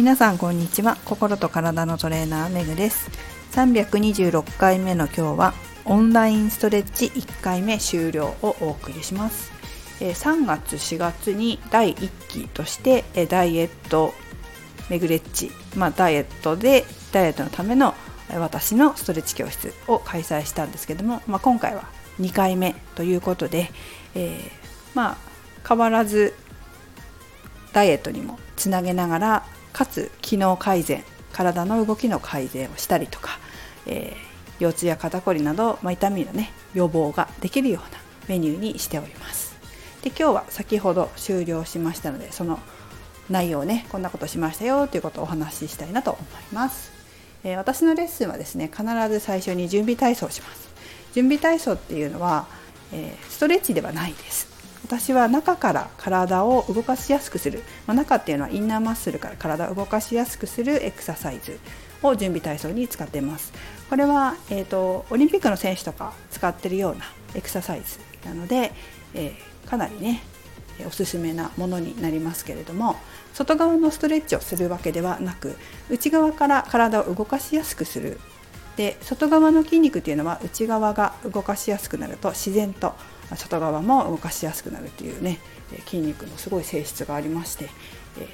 皆さんこんにちは。心と体のトレーナーめぐです。326回目の今日はオンラインストレッチ1回目終了をお送りします。3月4月に第1期としてダイエットメグレッチ、まあ、ダイエットでダイエットのための私のストレッチ教室を開催したんですけども、まあ、今回は2回目ということで、えー、まあ変わらずダイエットにもつなげながらかつ機能改善体の動きの改善をしたりとか、えー、腰痛や肩こりなど、まあ、痛みのね予防ができるようなメニューにしております。で今日は先ほど終了しましたのでその内容をねこんなことしましたよということをお話ししたいなと思います、えー、私のレッスンはですね必ず最初に準備体操をします。準備体操っていうのは、えー、ストレッチではないです。私は中から体を動かしやすくする、まあ、中っていうのはインナーマッスルから体を動かしやすくするエクササイズを準備体操に使っています。これは、えーと、オリンピックの選手とか使ってるようなエクササイズなので、えー、かなりねおすすめなものになりますけれども外側のストレッチをするわけではなく内側から体を動かしやすくするで外側の筋肉っていうのは内側が動かしやすくなると自然と外側も動かしやすくなるっていうね筋肉のすごい性質がありまして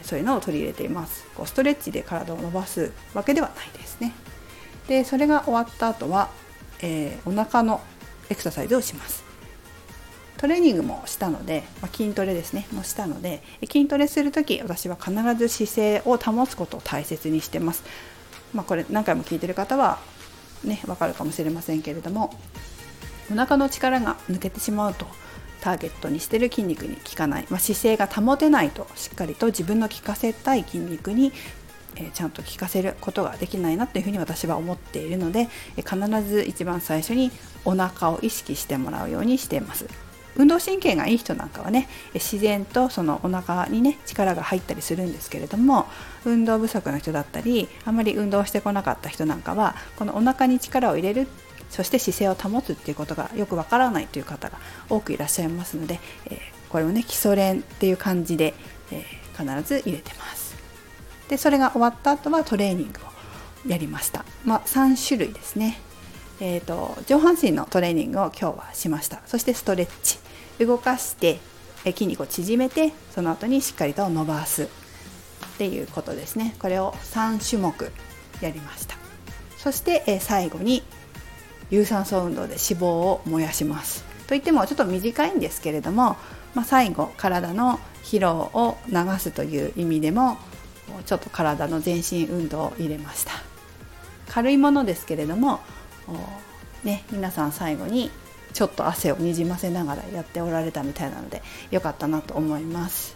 そういうのを取り入れています。こうストレッチで体を伸ばすわけではないですね。でそれが終わった後は、えー、お腹のエクササイズをします。トレーニングもしたので、まあ、筋トレですね。もしたので筋トレする時私は必ず姿勢を保つことを大切にしてます、まあ、これ何回も聞いてる方はねわかるかもしれませんけれどもお腹の力が抜けてしまうとターゲットにしてる筋肉に効かない、まあ、姿勢が保てないとしっかりと自分の効かせたい筋肉に、え、ちゃんと効かせることができないなというふうに私は思っているので、え、必ず一番最初にお腹を意識してもらうようにしています。運動神経がいい人なんかはね自然とそのお腹にね力が入ったりするんですけれども運動不足の人だったりあまり運動してこなかった人なんかはこのお腹に力を入れるそして姿勢を保つっていうことがよくわからないという方が多くいらっしゃいますので、えー、これをね基礎練っていう感じで、えー、必ず入れてます。でそれが終わった後はトレーニングをやりました。まあ3種類ですね。えーと、上半身のトレーニングを今日はしました。そしてストレッチ。動かして筋肉を縮めてその後にしっかりと伸ばす。っていうことですね。これを3種目やりました。そして最後に有酸素運動で脂肪を燃やします。といってもちょっと短いんですけれども、まあ、最後体の疲労を流すという意味でもちょっと体の全身運動を入れました。軽いものですけれども、ね、皆さん最後にちょっと汗をにじませながらやっておられたみたいなので良かったなと思います、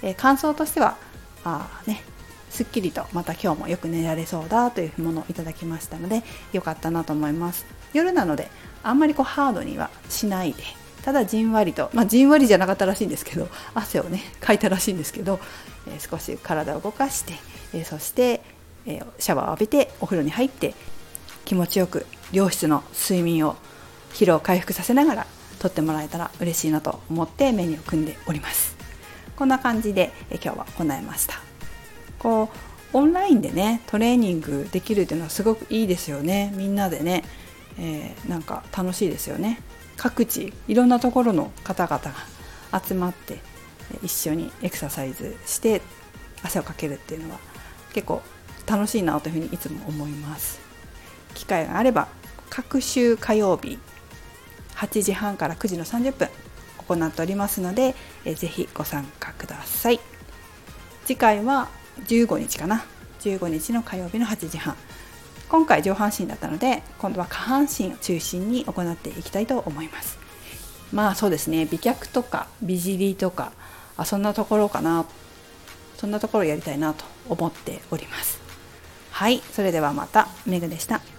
えー、感想としてはあねすっきりとまた今日もよく寝られそうだというものをいただきましたので良かったなと思います。夜なのであんまりこうハードにはしないでただじんわりと、まあ、じんわりじゃなかったらしいんですけど汗をねかいたらしいんですけど、えー、少し体を動かして、えー、そして、えー、シャワーを浴びてお風呂に入って気持ちよく良質の睡眠を疲労回復させながらとってもらえたら嬉しいなと思ってメニューを組んでおります。こんな感じで、今日は行いました。こうオンラインでねトレーニングできるっていうのはすごくいいですよね。みんなでね、えー、なんか楽しいですよね。各地いろんなところの方々が集まって一緒にエクササイズして汗をかけるっていうのは結構楽しいなというふうにいつも思います。機会があれば各週火曜日8時半から9時の30分行っておりますので、えぜひご参加ください。次回は15日かな。15日の火曜日の8時半。今回上半身だったので今度は下半身を中心に行っていきたいと思います。まあそうですね。美脚とか美尻とかあそんなところかな。そんなところやりたいなと思っております。はい。それではまたメグでした。